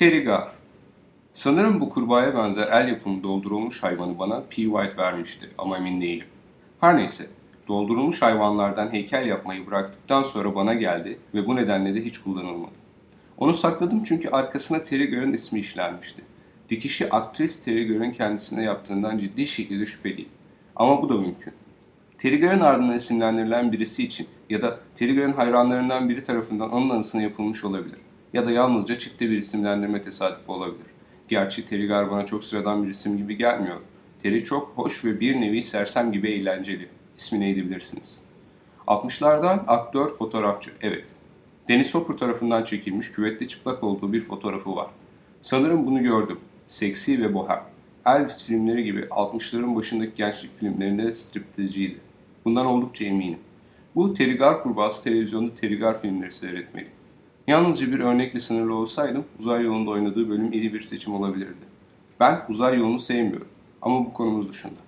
Terry Gar. Sanırım bu kurbağaya benzer el yapımı doldurulmuş hayvanı bana P. White vermişti ama emin değilim. Her neyse, doldurulmuş hayvanlardan heykel yapmayı bıraktıktan sonra bana geldi ve bu nedenle de hiç kullanılmadı. Onu sakladım çünkü arkasına Terry Gar'ın ismi işlenmişti. Dikişi aktris Terry Gar'ın kendisine yaptığından ciddi şekilde şüpheliyim. Ama bu da mümkün. Terry Gar'ın ardından isimlendirilen birisi için ya da Terry Gar'ın hayranlarından biri tarafından onun anısına yapılmış olabilir. Ya da yalnızca çifte bir isimlendirme tesadüfü olabilir. Gerçi Terry Gar bana çok sıradan bir isim gibi gelmiyor. Terry çok hoş ve bir nevi sersem gibi eğlenceli. İsmi neydi bilirsiniz. 60'lardan aktör, fotoğrafçı, evet. Dennis Hopper tarafından çekilmiş küvette çıplak olduğu bir fotoğrafı var. Sanırım bunu gördüm. Seksi ve bohem. Elvis filmleri gibi 60'ların başındaki gençlik filmlerinde de striptizciydi. Bundan oldukça eminim. Bu Terry Gar kurbağası televizyonda Terry Gar filmleri seyretmeli. Yalnızca bir örnekle sınırlı olsaydım uzay yolunda oynadığı bölüm iyi bir seçim olabilirdi. Ben uzay yolunu sevmiyorum ama bu konumuz dışında.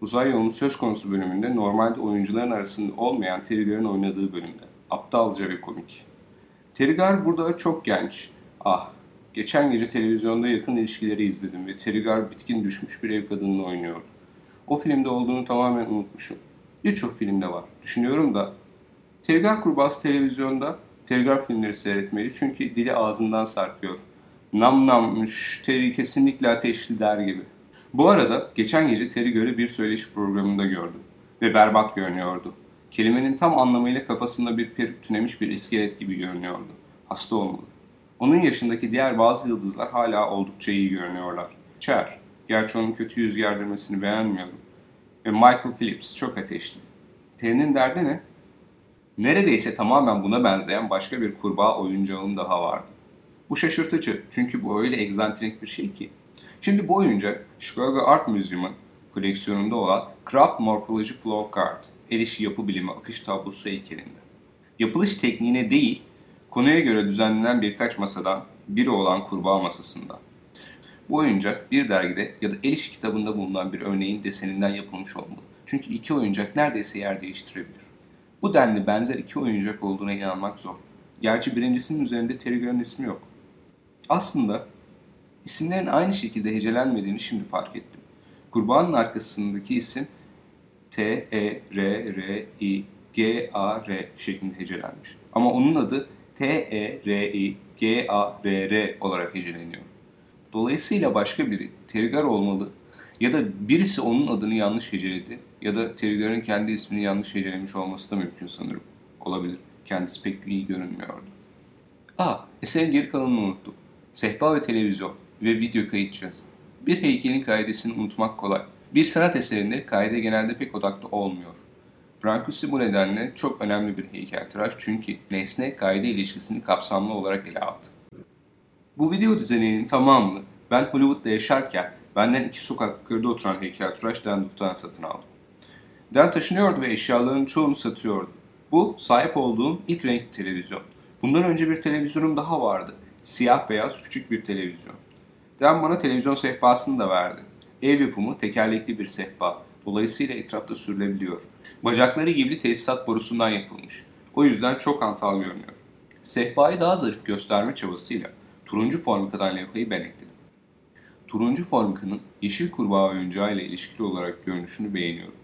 Uzay yolunun söz konusu bölümünde normalde oyuncuların arasında olmayan Terry Gar'ın oynadığı bölümde. Aptalca ve komik. Terry Gar burada çok genç. Ah, geçen gece televizyonda yakın ilişkileri izledim ve Terry Gar bitkin düşmüş bir ev kadınını oynuyordu. O filmde olduğunu tamamen unutmuşum. Birçok filmde var. Düşünüyorum da Terry Gar kurbağası televizyonda Tergar filmleri seyretmeli çünkü dili ağzından sarkıyor. Nam nam müşteri kesinlikle ateşli der gibi. Bu arada geçen gece Terry bir söyleşi programında gördüm ve berbat görünüyordu. Kelimenin tam anlamıyla kafasında bir peruk tünemiş bir iskelet gibi görünüyordu. Hasta olmalı. Onun yaşındaki diğer bazı yıldızlar hala oldukça iyi görünüyorlar. Cher, gerçi onun kötü yüz gerdirmesini beğenmiyorum. Ve Michael Phillips çok ateşli. Terry'nin derdi ne? Neredeyse tamamen buna benzeyen başka bir kurbağa oyuncağın daha vardı. Bu şaşırtıcı çünkü bu öyle egzantrik bir şey ki. Şimdi bu oyuncak Chicago Art Museum'un koleksiyonunda olan Craft Morphology Flow Card, el işi yapı bilimi akış tablosu heykelinde. Yapılış tekniğine değil, konuya göre düzenlenen birkaç masadan biri olan kurbağa masasında. Bu oyuncak bir dergide ya da el işi kitabında bulunan bir örneğin deseninden yapılmış olmalı. Çünkü iki oyuncak neredeyse yer değiştirebilir. Bu denli benzer iki oyuncak olduğuna inanmak zor. Gerçi birincisinin üzerinde Terry ismi yok. Aslında isimlerin aynı şekilde hecelenmediğini şimdi fark ettim. Kurbanın arkasındaki isim T, E, R, R, I, G, A, R şeklinde hecelenmiş. Ama onun adı T, E, R, I, G, A, R, R olarak heceleniyor. Dolayısıyla başka biri Tergar olmalı ya da birisi onun adını yanlış heceledi ya da Terry kendi ismini yanlış hecelemiş olması da mümkün sanırım. Olabilir. Kendisi pek iyi görünmüyordu. Aa, eserin geri kalanını unuttum. Sehpa ve televizyon ve video kayıt cihazı. Bir heykelin kaidesini unutmak kolay. Bir sanat eserinde kaide genelde pek odaklı olmuyor. Brancusi bu nedenle çok önemli bir heykeltıraş çünkü nesne kaide ilişkisini kapsamlı olarak ele aldı. Bu video düzeninin tamamını ben Hollywood'da yaşarken benden iki sokak yukarıda oturan heykeltıraş Danduf'tan satın aldım. Den taşınıyordu ve eşyalarının çoğunu satıyordu. Bu sahip olduğum ilk renkli televizyon. Bundan önce bir televizyonum daha vardı. Siyah beyaz küçük bir televizyon. Den bana televizyon sehpasını da verdi. Ev yapımı tekerlekli bir sehpa. Dolayısıyla etrafta sürülebiliyor. Bacakları gibi tesisat borusundan yapılmış. O yüzden çok antal görünüyor. Sehpayı daha zarif gösterme çabasıyla turuncu formikadan levhayı ben ekledim. Turuncu formika'nın yeşil kurbağa oyuncağı ile ilişkili olarak görünüşünü beğeniyorum.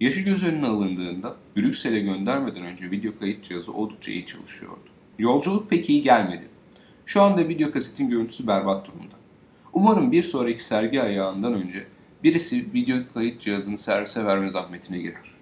Yaşı göz önüne alındığında Brüksel'e göndermeden önce video kayıt cihazı oldukça iyi çalışıyordu. Yolculuk pek iyi gelmedi. Şu anda video kasetin görüntüsü berbat durumda. Umarım bir sonraki sergi ayağından önce birisi video kayıt cihazını servise verme zahmetine girer.